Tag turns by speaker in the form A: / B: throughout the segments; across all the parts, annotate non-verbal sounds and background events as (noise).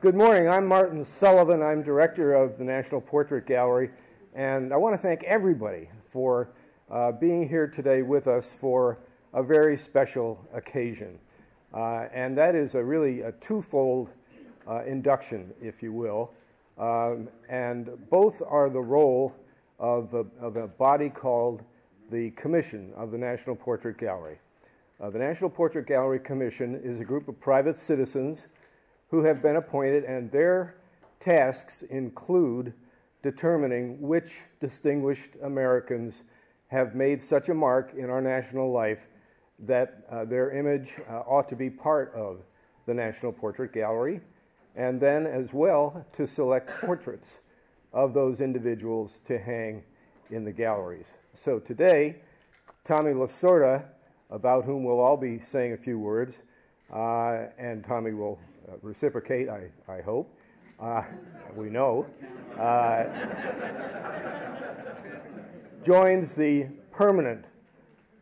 A: Good morning. I'm Martin Sullivan. I'm director of the National Portrait Gallery, and I want to thank everybody for uh, being here today with us for a very special occasion. Uh, and that is a really a twofold uh, induction, if you will. Um, and both are the role of a, of a body called the Commission of the National Portrait Gallery. Uh, the National Portrait Gallery Commission is a group of private citizens who have been appointed, and their tasks include determining which distinguished Americans have made such a mark in our national life that uh, their image uh, ought to be part of the National Portrait Gallery, and then as well to select portraits of those individuals to hang in the galleries. So today, Tommy Lasorda, about whom we'll all be saying a few words, uh, and Tommy will reciprocate, I, I hope. Uh, we know. Uh, joins the permanent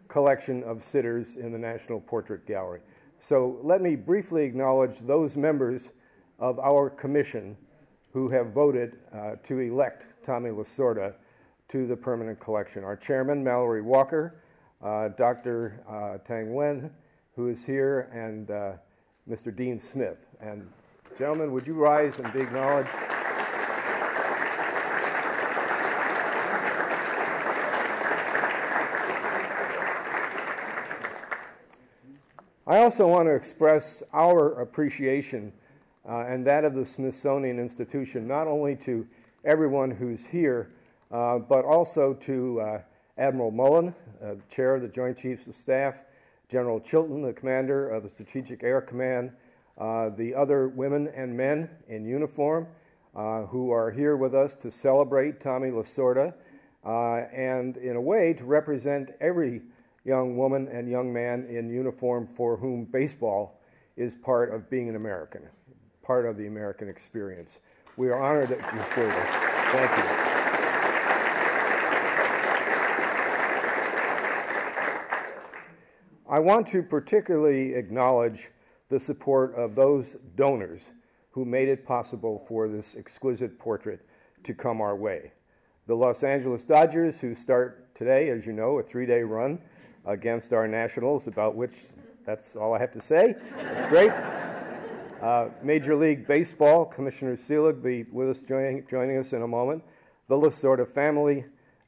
A: collection of sitters in the National Portrait Gallery. So let me briefly acknowledge those members of our commission who have voted uh, to elect Tommy Lasorda to the permanent collection. Our chairman, Mallory Walker, uh, Dr. Uh, Tang Wen, who is here, and uh, Mr. Dean Smith. And gentlemen, would you rise and be acknowledged? I also want to express our appreciation uh, and that of the Smithsonian Institution, not only to everyone who's here, uh, but also to uh, Admiral Mullen, uh, Chair of the Joint Chiefs of Staff, General Chilton, the Commander of the Strategic Air Command, uh, the other women and men in uniform uh, who are here with us to celebrate Tommy Lasorda, and in a way to represent every young woman and young man in uniform for whom baseball is part of being an American, part of the American experience. We are honored that you serve us. Thank you. I want to particularly acknowledge the support of those donors who made it possible for this exquisite portrait to come our way. The Los Angeles Dodgers, who start today, as you know, a three day run against our Nationals, about which that's all I have to say. It's great. (laughs) Uh, Major League Baseball, Commissioner Selig be with us, joining, joining us in a moment. The Lasorda family,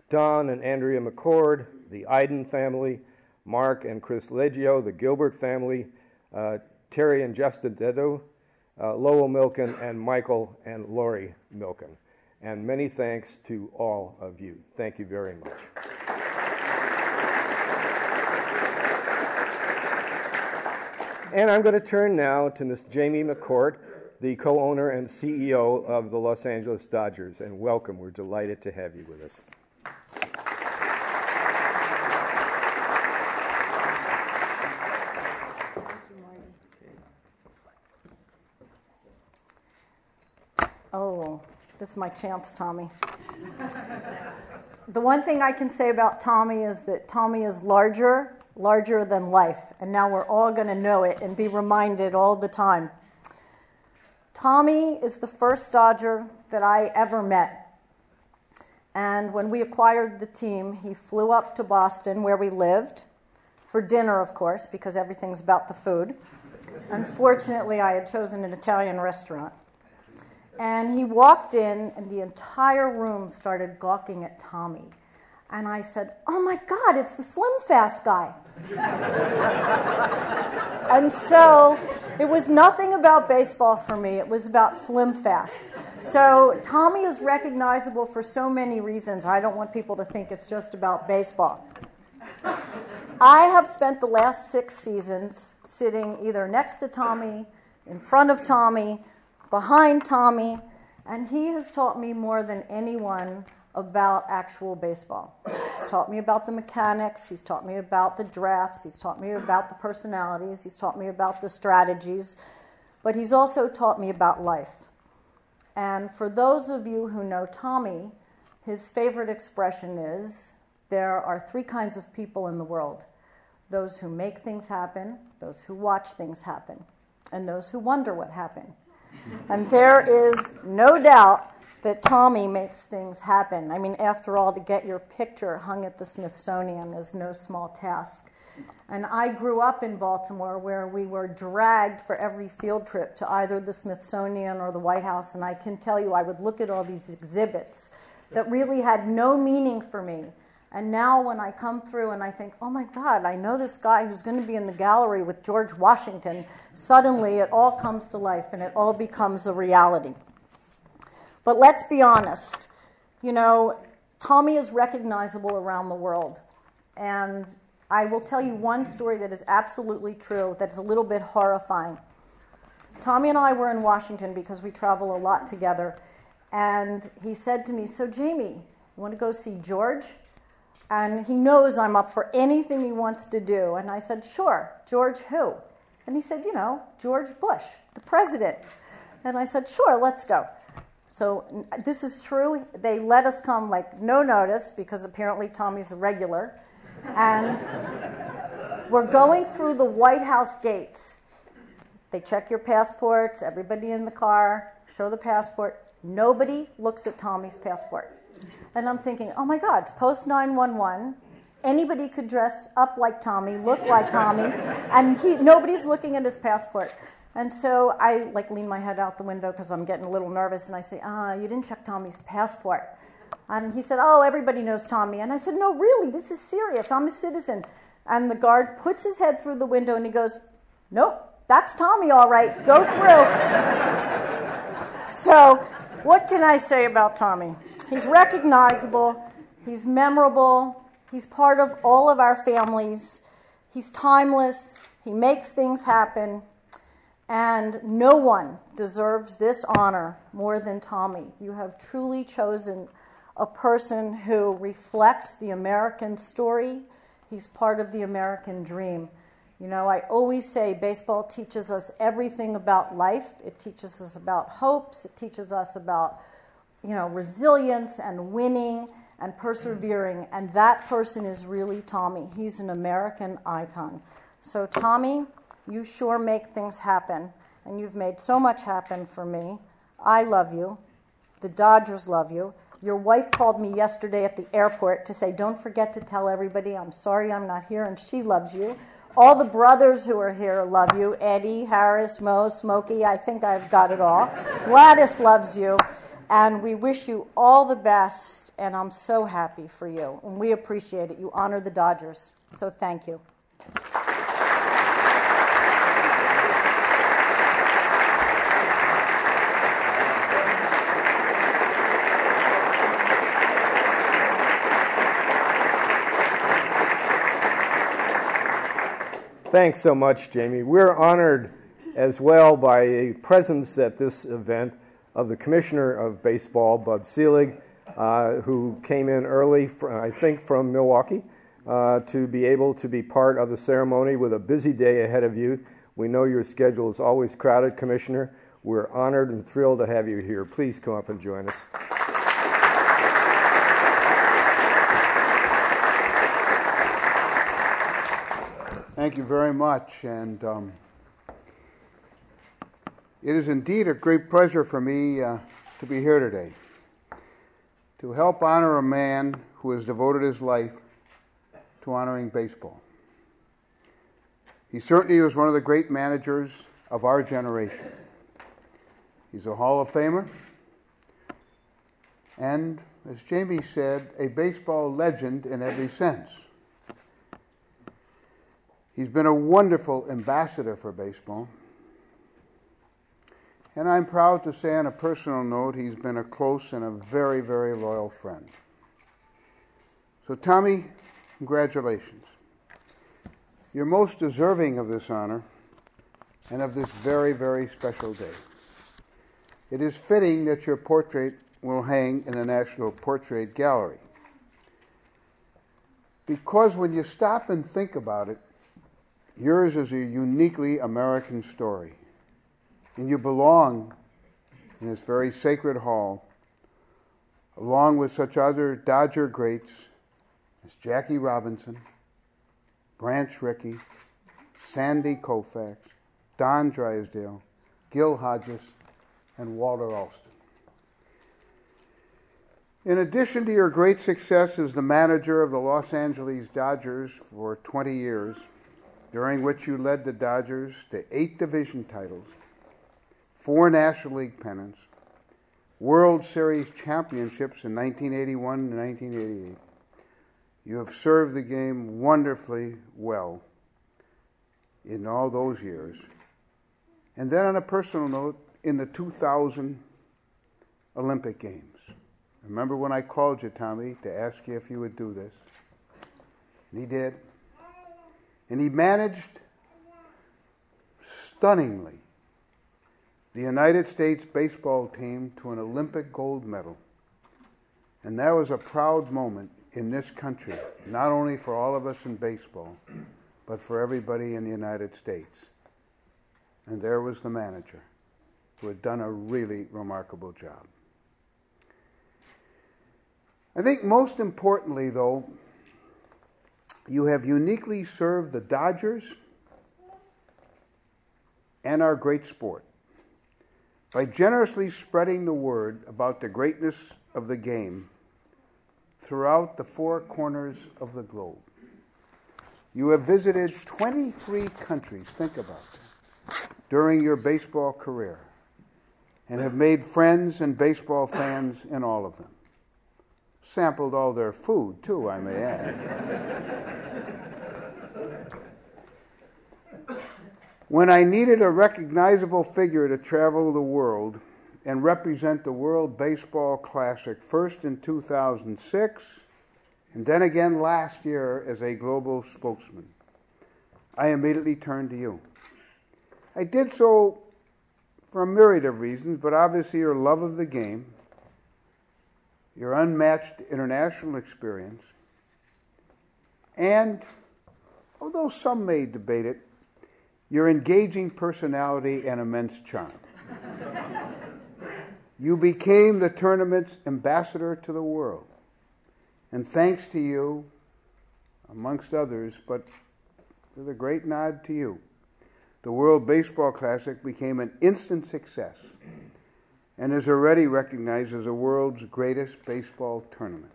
A: Don and Andrea McCord, the Iden family, Mark and Chris Leggio, the Gilbert family, uh, Terry and Justin Dedo, uh, Lowell Milken, and Michael and Lori Milken. And many thanks to all of you. Thank you very much. And I'm going to turn now to Ms. Jamie McCourt, the co owner and CEO of the Los Angeles Dodgers. And welcome. We're delighted to have you with us.
B: Oh, is my chance, Tommy. the one thing I can say about Tommy is that Tommy is larger larger than life. And now we're all going to know it and be reminded all the time. Tommy is the first Dodger that I ever met. And when we acquired the team, he flew up to Boston, where we lived, for dinner, of course, because everything's about the food. Unfortunately, I had chosen an Italian restaurant. And he walked in, and the entire room started gawking at Tommy. And I said, Oh my God, it's the Slim Fast guy. (laughs) and so it was nothing about baseball for me, it was about Slim Fast. So Tommy is recognizable for so many reasons. I don't want people to think it's just about baseball. I have spent the last six seasons sitting either next to Tommy, in front of Tommy, behind Tommy, and he has taught me more than anyone about actual baseball. He's taught me about the mechanics, he's taught me about the drafts, he's taught me about the personalities, he's taught me about the strategies, but he's also taught me about life. And for those of you who know Tommy, his favorite expression is there are three kinds of people in the world those who make things happen, those who watch things happen, and those who wonder what happened. And there is no doubt that Tommy makes things happen. I mean, after all, to get your picture hung at the Smithsonian is no small task. And I grew up in Baltimore where we were dragged for every field trip to either the Smithsonian or the White House. And I can tell you, I would look at all these exhibits that really had no meaning for me. And now when I come through and I think, oh my God, I know this guy who's going to be in the gallery with George Washington, suddenly it all comes to life and it all becomes a reality. But let's be honest. You know, Tommy is recognizable around the world. And I will tell you one story that is absolutely true, that's a little bit horrifying. Tommy and I were in Washington because we travel a lot together. And he said to me, So, Jamie, you want to go see George? And he knows I'm up for anything he wants to do. And I said, Sure. George who? And he said, You know, George Bush, the president. And I said, Sure, let's go. So this is true. They let us come like no notice because apparently Tommy's a regular. And we're going through the White House gates. They check your passports, everybody in the car, show the passport. Nobody looks at Tommy's passport. And I'm thinking, oh my God, it's post 911. Anybody could dress up like Tommy, look like Tommy, (laughs) and he, nobody's looking at his passport. And so I like lean my head out the window because I'm getting a little nervous, and I say, "Ah, you didn't check Tommy's passport." And he said, "Oh, everybody knows Tommy." And I said, "No, really, this is serious. I'm a citizen." And the guard puts his head through the window and he goes, "Nope, that's Tommy, all right. Go through." (laughs) so, what can I say about Tommy? He's recognizable. He's memorable. He's part of all of our families. He's timeless. He makes things happen. And no one deserves this honor more than Tommy. You have truly chosen a person who reflects the American story. He's part of the American dream. You know, I always say baseball teaches us everything about life. It teaches us about hopes, it teaches us about, you know, resilience and winning and persevering. And that person is really Tommy. He's an American icon. So, Tommy, you sure make things happen, and you've made so much happen for me. I love you. The Dodgers love you. Your wife called me yesterday at the airport to say, Don't forget to tell everybody I'm sorry I'm not here, and she loves you. All the brothers who are here love you Eddie, Harris, Mo, Smokey. I think I've got it all. Gladys loves you. And we wish you all the best, and I'm so happy for you. And we appreciate it. You honor the Dodgers. So thank you.
A: Thanks so much, Jamie. We're honored as well by a presence at this event of the Commissioner of Baseball, Bud Selig, uh, who came in early, I think, from Milwaukee, uh, to be able to be part of the ceremony with a busy day ahead of you. We know your schedule is always crowded, Commissioner. We're honored and thrilled to have you here. Please come up and join us.
C: Thank you very much. And um, it is indeed a great pleasure for me uh, to be here today to help honor a man who has devoted his life to honoring baseball. He certainly was one of the great managers of our generation. He's a Hall of Famer. And, as Jamie said, a baseball legend in every sense. He's been a wonderful ambassador for baseball. And I'm proud to say, on a personal note, he's been a close and a very, very loyal friend. So, Tommy, congratulations. You're most deserving of this honor and of this very, very special day. It is fitting that your portrait will hang in the National Portrait Gallery. Because when you stop and think about it, Yours is a uniquely American story, and you belong in this very sacred hall, along with such other Dodger greats as Jackie Robinson, Branch Rickey, Sandy Koufax, Don Drysdale, Gil Hodges, and Walter Alston. In addition to your great success as the manager of the Los Angeles Dodgers for 20 years, during which you led the Dodgers to eight division titles, four National League pennants, World Series championships in 1981 and 1988, you have served the game wonderfully well in all those years. And then, on a personal note, in the 2000 Olympic Games. Remember when I called you, Tommy, to ask you if you would do this? And he did. And he managed stunningly the United States baseball team to an Olympic gold medal. And that was a proud moment in this country, not only for all of us in baseball, but for everybody in the United States. And there was the manager who had done a really remarkable job. I think most importantly, though, you have uniquely served the Dodgers and our great sport by generously spreading the word about the greatness of the game throughout the four corners of the globe. You have visited 23 countries, think about that, during your baseball career, and have made friends and baseball fans in all of them. Sampled all their food, too, I may add. When I needed a recognizable figure to travel the world and represent the World Baseball Classic, first in 2006 and then again last year as a global spokesman, I immediately turned to you. I did so for a myriad of reasons, but obviously your love of the game your unmatched international experience, and, although some may debate it, your engaging personality and immense charm. you became the tournament's ambassador to the world. And thanks to you, amongst others, but with a great nod to you, the World Baseball Classic became an instant success and is already recognized as the world's greatest baseball tournament.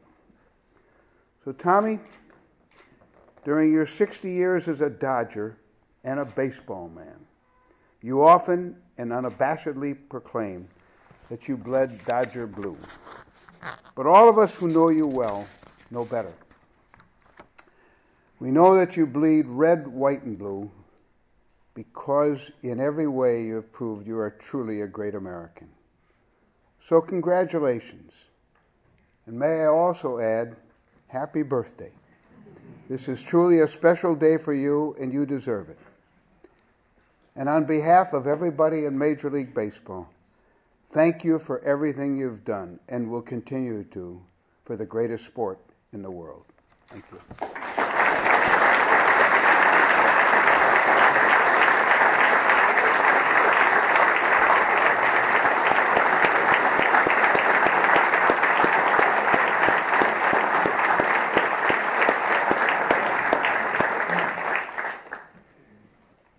C: So, Tommy, during your 60 years as a Dodger and a baseball man, you often and unabashedly proclaim that you bled Dodger blue. But all of us who know you well know better. We know that you bleed red, white, and blue because in every way you have proved you are truly a great American. So, congratulations. And may I also add, happy birthday. This is truly a special day for you, and you deserve it. And on behalf of everybody in Major League Baseball, thank you for everything you've done and will continue to for the greatest sport in the world. Thank you.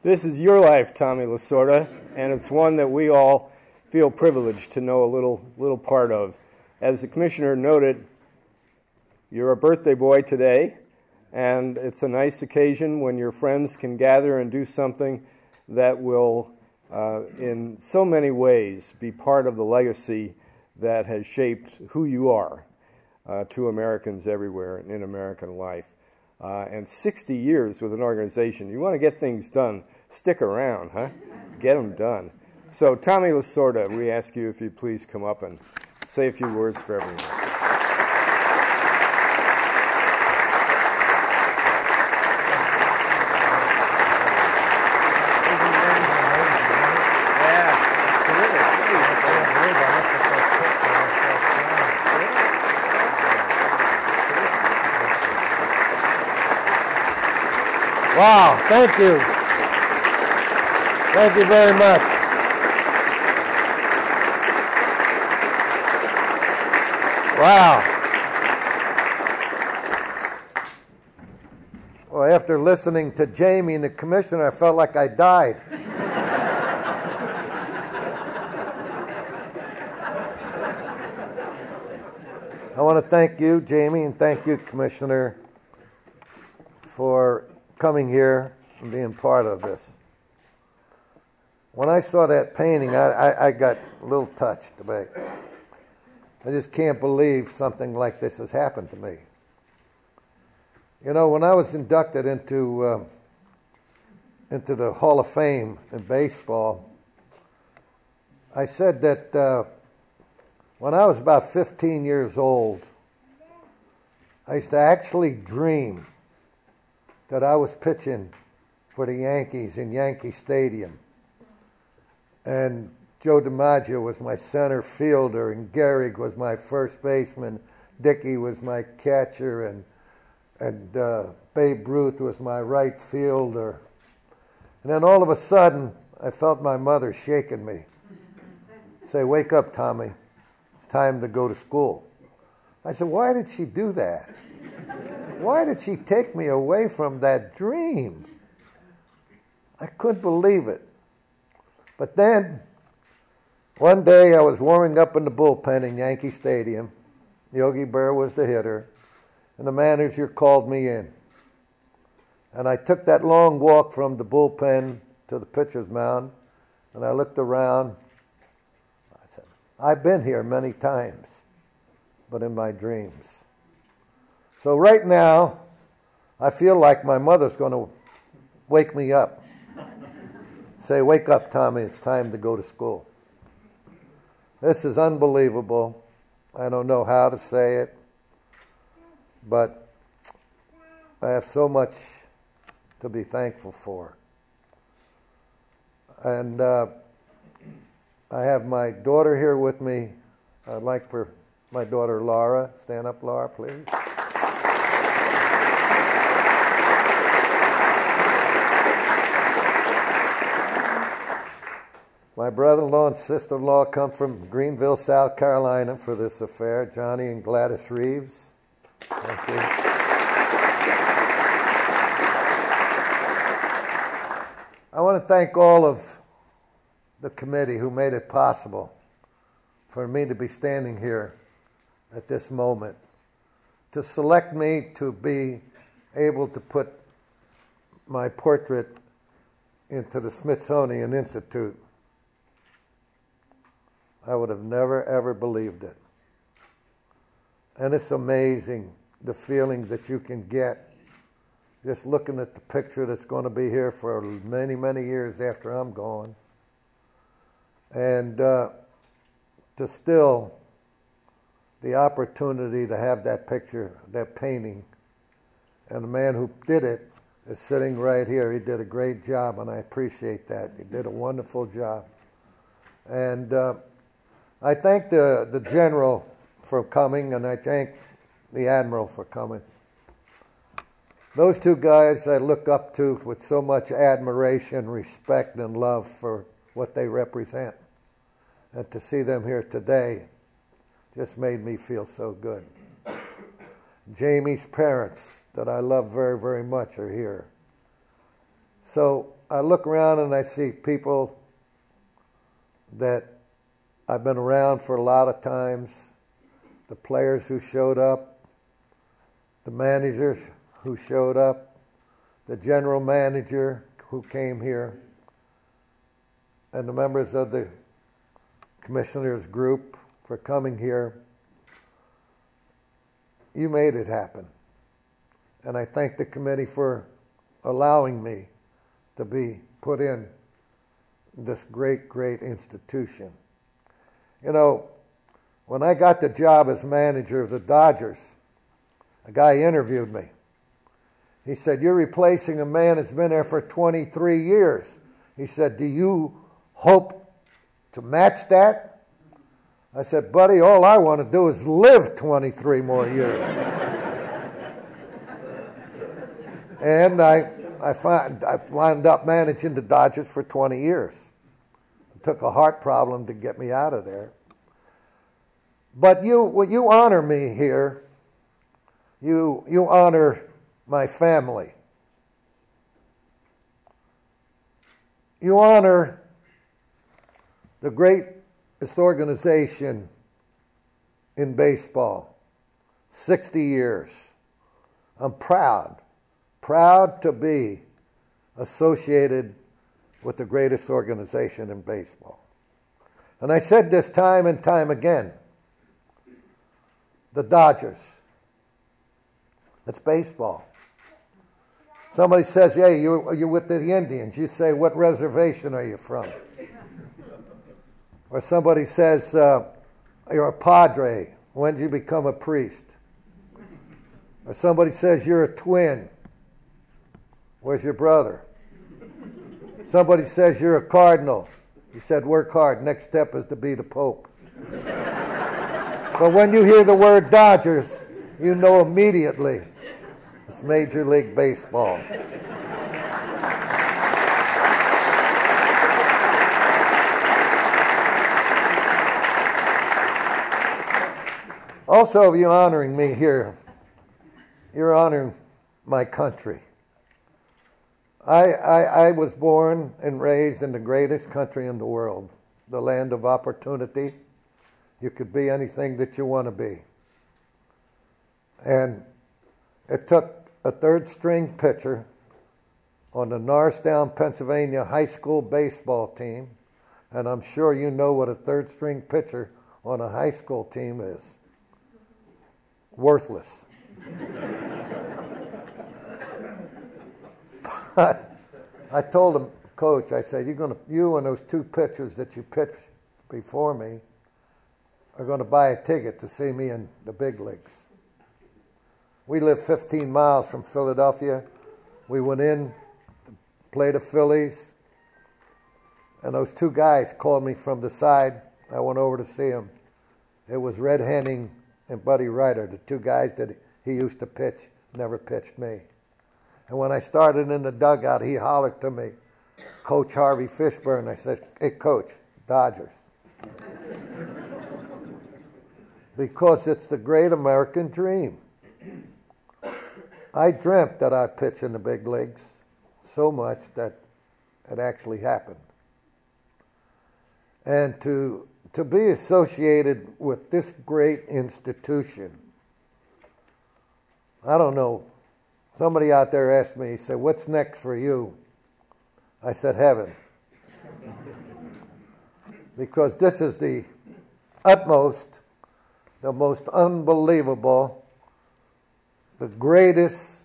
A: This is your life, Tommy Lasorda, and it's one that we all feel privileged to know a little, little part of. As the commissioner noted, you're a birthday boy today, and it's a nice occasion when your friends can gather and do something that will, uh, in so many ways, be part of the legacy that has shaped who you are uh, to Americans everywhere and in American life uh, and 60 years with an organization. You want to get things done, stick around, huh? Get them done. So, Tommy Lasorda, we ask you if you please come up and say a few words for everyone.
D: Thank you. Thank you very much. Wow. Well, after listening to Jamie and the commissioner, I felt like I died. I want to thank you, Jamie, and thank you, Commissioner, for coming here and being part of this. When I saw that painting, I, I, I got a little touched. I just can't believe something like this has happened to me. You know, when I was inducted into uh, into the Hall of Fame in baseball, I said that uh, when I was about 15 years old, I used to actually dream that I was pitching for the Yankees in Yankee Stadium. And Joe DiMaggio was my center fielder, and Gehrig was my first baseman. Dickey was my catcher, and and uh, Babe Ruth was my right fielder. And then all of a sudden, I felt my mother shaking me. Say, wake up, Tommy. It's time to go to school. I said, why did she do that? Why did she take me away from that dream? I couldn't believe it. But then, one day I was warming up in the bullpen in Yankee Stadium. Yogi Berra was the hitter, and the manager called me in. And I took that long walk from the bullpen to the pitcher's mound, and I looked around. I said, I've been here many times, but in my dreams. So right now, I feel like my mother's going to wake me up. (laughs) Say, wake up, Tommy, it's time to go to school. This is unbelievable. I don't know how to say it, but I have so much to be thankful for. And uh, I have my daughter here with me. I'd like for my daughter Laura, stand up, Laura, please. My brother in law and sister in law come from Greenville, South Carolina for this affair, Johnny and Gladys Reeves. Thank you. I want to thank all of the committee who made it possible for me to be standing here at this moment, to select me to be able to put my portrait into the Smithsonian Institute. I would have never, ever believed it. And it's amazing the feeling that you can get just looking at the picture that's going to be here for many, many years after I'm gone. And uh, to still the opportunity to have that picture, that painting, and the man who did it is sitting right here. He did a great job, and I appreciate that. He did a wonderful job. And uh, I thank the, the general for coming, and I thank the admiral for coming. Those two guys I look up to with so much admiration, respect, and love for what they represent. And to see them here today just made me feel so good. Jamie's parents, that I love very, very much, are here. So I look around and I see people that I've been around for a lot of times, the players who showed up, the managers who showed up, the general manager who came here, and the members of the commissioners group for coming here. You made it happen. And I thank the committee for allowing me to be put in this great, great institution. You know, when I got the job as manager of the Dodgers, a guy interviewed me. He said, You're replacing a man that's been there for 23 years. He said, Do you hope to match that? I said, Buddy, all I want to do is live 23 more years. (laughs) and I, I, find, I wound up managing the Dodgers for 20 years It took a heart problem to get me out of there. But you, you honor me here. You, you honor my family. You honor the greatest organization in baseball, 60 years. I'm proud, proud to be associated with the greatest organization in baseball. And I said this time and time again the Dodgers. It's baseball. Somebody says, Hey, you're, you're with the Indians. You say, What reservation are you from? Or somebody says, uh, You're a padre. When did you become a priest? Or somebody says, You're a twin. Where's your brother? Somebody says, You're a cardinal. He said, Work hard. Next step is to be the Pope. But when you hear the word Dodgers, you know immediately it's Major League Baseball. Also, you honoring me here, you're honoring my country. I, I, I, was born and raised in the greatest country in the world, the land of opportunity. You could be anything that you want to be. And it took a third string pitcher on the Norristown, Pennsylvania high school baseball team, and I'm sure you know what a third string pitcher on a high school team is worthless. (laughs) but I told him, coach, I said, you're gonna, you and those two pitchers that you pitched before me are going to buy a ticket to see me in the big leagues. We live 15 miles from Philadelphia. We went in to play the Phillies, and those two guys called me from the side. I went over to see them. It was Red Henning and Buddy Ryder, the two guys that he used to pitch, never pitched me. And when I started in the dugout, he hollered to me, Coach Harvey Fishburne. I said, Hey, Coach, Dodgers. Because it's the great American dream. I dreamt that I'd pitch in the big leagues so much that it actually happened. And to, to be associated with this great institution, I don't know. Somebody out there asked me, he said, What's next for you? I said, Heaven. (laughs) because this is the utmost, the most unbelievable the greatest,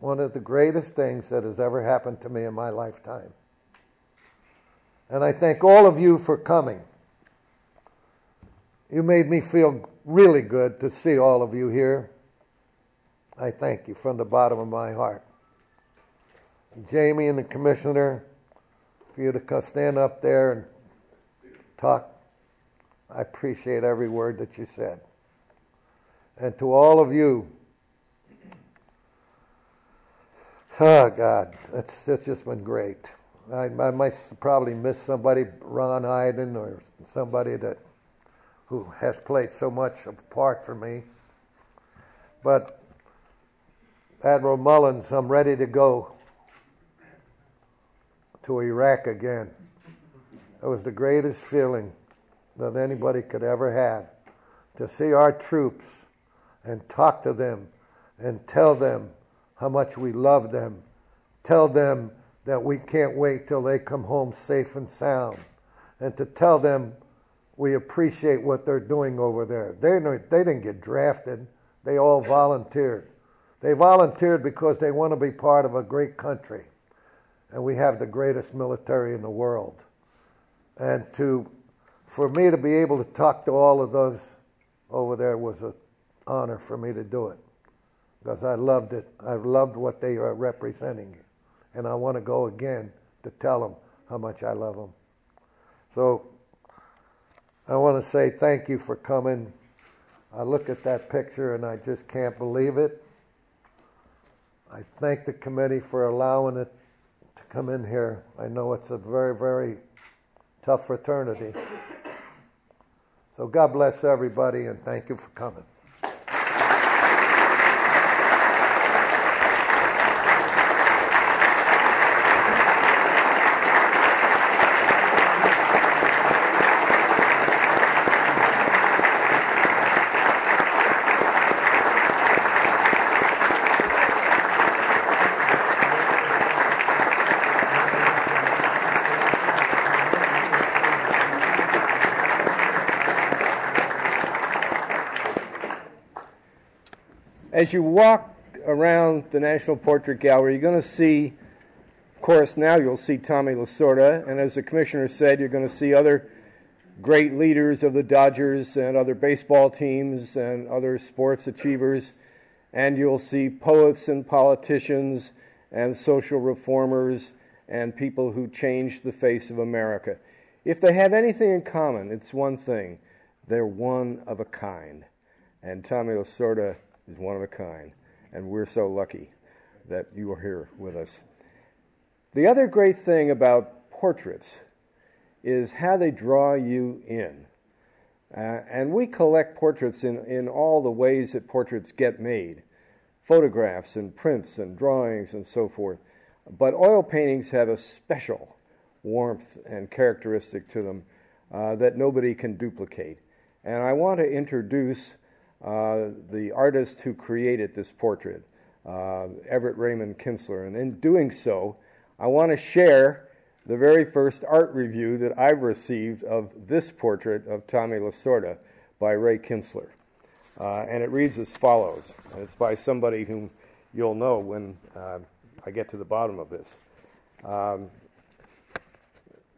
D: one of the greatest things that has ever happened to me in my lifetime. And I thank all of you for coming. You made me feel really good to see all of you here. I thank you from the bottom of my heart. Jamie and the commissioner, for you to stand up there and talk, I appreciate every word that you said and to all of you. Oh, God, that's, that's just been great. I, I might probably miss somebody, Ron Iden, or somebody that who has played so much of a part for me. But Admiral Mullins, I'm ready to go to Iraq again. That was the greatest feeling that anybody could ever have to see our troops and talk to them and tell them how much we love them. Tell them that we can't wait till they come home safe and sound. And to tell them we appreciate what they're doing over there. They, they didn't get drafted, they all volunteered. They volunteered because they want to be part of a great country. And we have the greatest military in the world. And to, for me to be able to talk to all of those over there was an honor for me to do it because I loved it. I loved what they are representing. And I want to go again to tell them how much I love them. So I want to say thank you for coming. I look at that picture and I just can't believe it. I thank the committee for allowing it to come in here. I know it's a very, very tough fraternity. So God bless everybody and thank you for coming.
A: As you walk around the National Portrait Gallery, you're going to see, of course, now you'll see Tommy Lasorda, and as the commissioner said, you're going to see other great leaders of the Dodgers and other baseball teams and other sports achievers, and you'll see poets and politicians and social reformers and people who changed the face of America. If they have anything in common, it's one thing they're one of a kind. And Tommy Lasorda is one of a kind. And we're so lucky that you are here with us. The other great thing about portraits is how they draw you in. Uh, and we collect portraits in, in all the ways that portraits get made photographs and prints and drawings and so forth. But oil paintings have a special warmth and characteristic to them uh, that nobody can duplicate. And I want to introduce uh, the artist who created this portrait, uh, Everett Raymond Kinstler. And in doing so, I want to share the very first art review that I've received of this portrait of Tommy Lasorda by Ray Kinstler. Uh, and it reads as follows, and it's by somebody whom you'll know when uh, I get to the bottom of this. Um,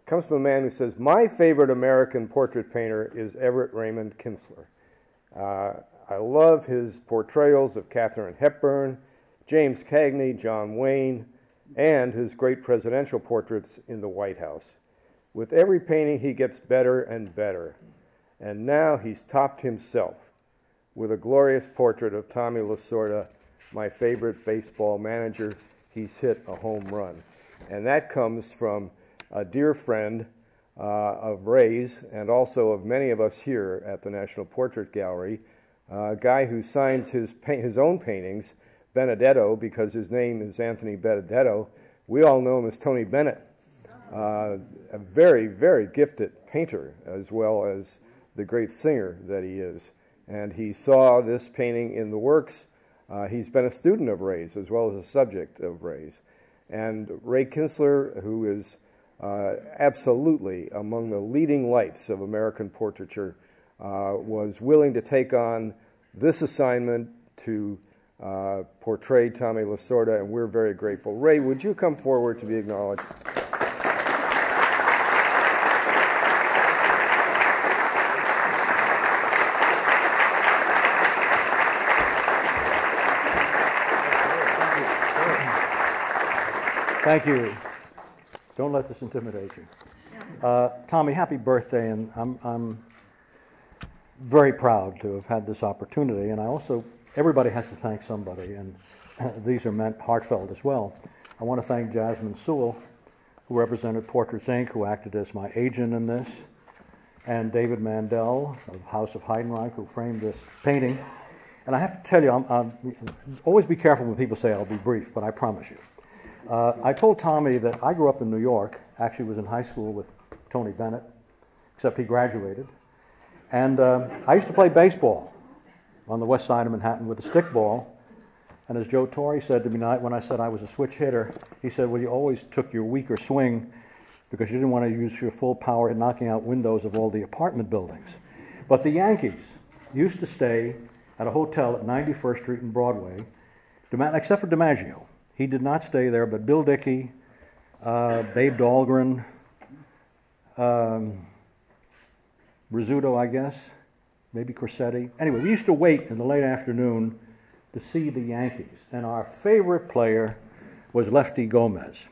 A: comes from a man who says, My favorite American portrait painter is Everett Raymond Kinstler. Uh, I love his portrayals of Katharine Hepburn, James Cagney, John Wayne, and his great presidential portraits in the White House. With every painting, he gets better and better. And now he's topped himself with a glorious portrait of Tommy Lasorda, my favorite baseball manager. He's hit a home run. And that comes from a dear friend uh, of Ray's and also of many of us here at the National Portrait Gallery, a guy who signs his, his own paintings Benedetto because his name is Anthony Benedetto. We all know him as Tony Bennett, uh, a very, very gifted painter as well as the great singer that he is. And he saw this painting in the works. Uh, he's been a student of Ray's as well as a subject of Ray's. And Ray Kinstler, who is uh, absolutely among the leading lights of American portraiture, uh, was willing to take on this assignment to uh, portrayed Tommy Lasorda, and we're very grateful. Ray, would you come forward to be acknowledged?
E: Thank you. Don't let this intimidate you. Uh, Tommy, happy birthday, and I'm, I'm very proud to have had this opportunity. And I also everybody has to thank somebody, and (clears throat) these are meant heartfelt as well. I want to thank Jasmine Sewell, who represented Portraits Inc., who acted as my agent in this, and David Mandel of House of Heydenryk, who framed this painting. And I have to tell you, I'm, I'm, always be careful when people say I'll be brief, but I promise you. Uh, I told Tommy that I grew up in New York, actually was in high school with Tony Bennett, except he graduated. And uh, I used to play baseball on the west side of Manhattan with a stick ball. And as Joe Torre said to me when I said I was a switch hitter, he said, Well, you always took your weaker swing because you didn't want to use your full power in knocking out windows of all the apartment buildings. But the Yankees used to stay at a hotel at 91st Street and Broadway, except for DiMaggio. He did not stay there, but Bill Dickey, uh, Babe Dahlgren, um, Rizzuto, I guess, maybe Crosetti. Anyway, we used to wait in the late afternoon to see the Yankees, and our favorite player was Lefty Gomez.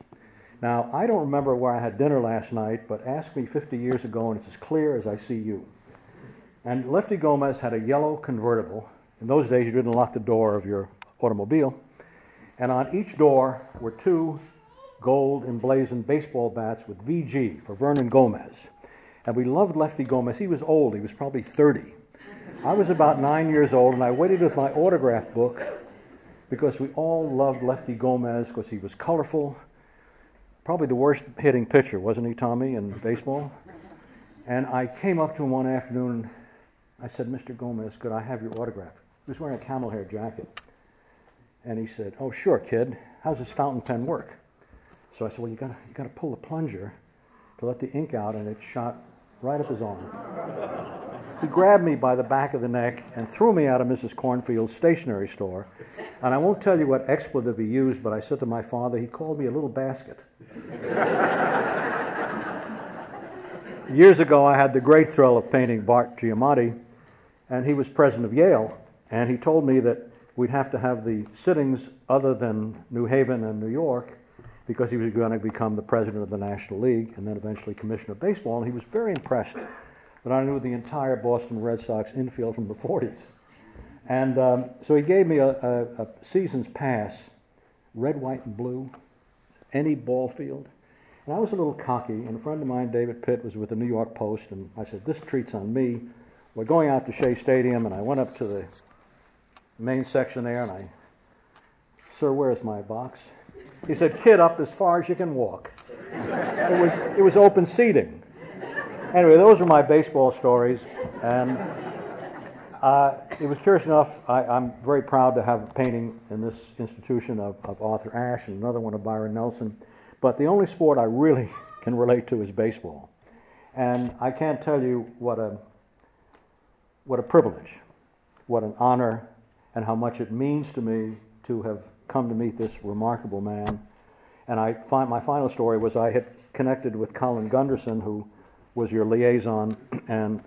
E: Now, I don't remember where I had dinner last night, but ask me 50 years ago, and it's as clear as I see you. And Lefty Gomez had a yellow convertible. In those days, you didn't lock the door of your automobile. And on each door were two gold emblazoned baseball bats with VG for Vernon Gomez. And we loved Lefty Gomez. He was old, he was probably 30. I was about nine years old, and I waited with my autograph book because we all loved Lefty Gomez because he was colorful. Probably the worst hitting pitcher, wasn't he, Tommy, in baseball? And I came up to him one afternoon. I said, Mr. Gomez, could I have your autograph? He was wearing a camel hair jacket. And he said, Oh, sure, kid. How's this fountain pen work? So I said, Well, you gotta, you gotta pull the plunger to let the ink out, and it shot right up his arm. he grabbed me by the back of the neck and threw me out of Mrs. Cornfield's stationery store. And I won't tell you what expletive he used, but I said to my father, he called me a little basket. Years ago, I had the great thrill of painting Bart Giamatti, and he was president of Yale. And he told me that we'd have to have the sittings other than New Haven and New York because he was going to become the president of the National League and then eventually commissioner of baseball. And he was very impressed that I knew the entire Boston Red Sox infield from the 40s. And um, so he gave me a, a, a, season's pass, red, white, and blue, any ball field. And I was a little cocky, and a friend of mine, David Pitt, was with the New York Post, and I said, This treat's on me. We're going out to Shea Stadium, and I went up to the main section there, and I, Sir, where's my box? He said, Kid, up as far as you can walk. it, was, it was open seating. Anyway, those are my baseball stories. And uh, it was curious enough, I, am very proud to have a painting in this institution of, of Arthur Ashe and another one of Byron Nelson. But the only sport I really (laughs) can relate to is baseball. And I can't tell you what a, what a privilege, what an honor, and how much it means to me to have come to meet this remarkable man. And I find my final story was I had connected with Colin Gunderson, who was your liaison, (clears throat) and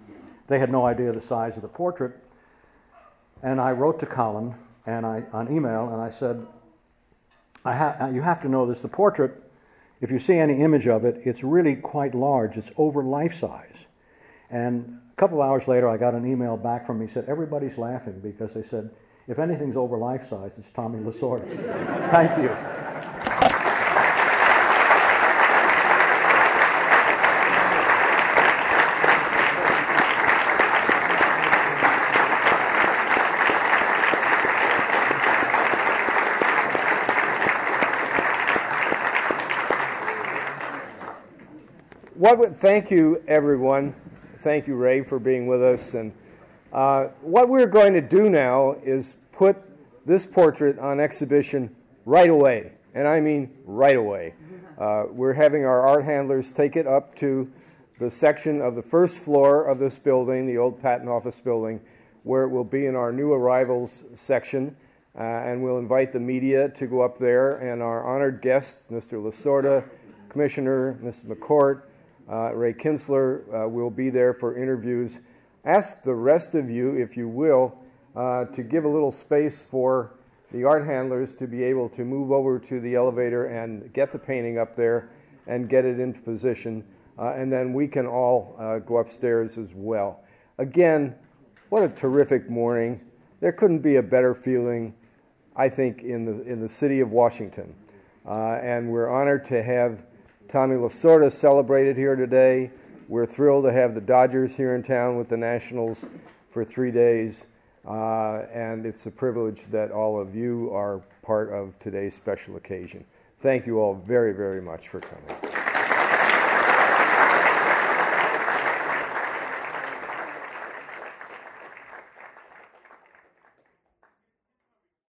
E: they had no idea the size of the portrait. And I wrote to Colin and I on email, and I said, I ha- uh, "You have to know this. The portrait, if you see any image of it, it's really quite large. It's over life size." And a couple of hours later, I got an email back from him. He said, "Everybody's laughing because they said." If anything's over life size, it's Tommy Lasorda. Thank you.
A: What would, thank you, everyone. Thank you, Ray, for being with us. And uh, what we're going to do now is put this portrait on exhibition right away, and I mean right away. Uh, we're having our art handlers take it up to the section of the first floor of this building, the old patent office building, where it will be in our new arrivals section. Uh, and we'll invite the media to go up there, and our honored guests, Mr. Lasorda, Commissioner, Mr. McCourt, uh, Ray Kinstler, uh, will be there for interviews ask the rest of you, if you will, uh, to give a little space for the art handlers to be able to move over to the elevator and get the painting up there and get it into position. Uh, and then we can all uh, go upstairs as well. Again, what a terrific morning. There couldn't be a better feeling, I think, in the, in the city of Washington. Uh, and we're honored to have Tommy Lasorda celebrated here today. We're thrilled to have the Dodgers here in town with the Nationals for three days, uh, and it's a privilege that all of you are part of today's special occasion. Thank you all very, very much for coming.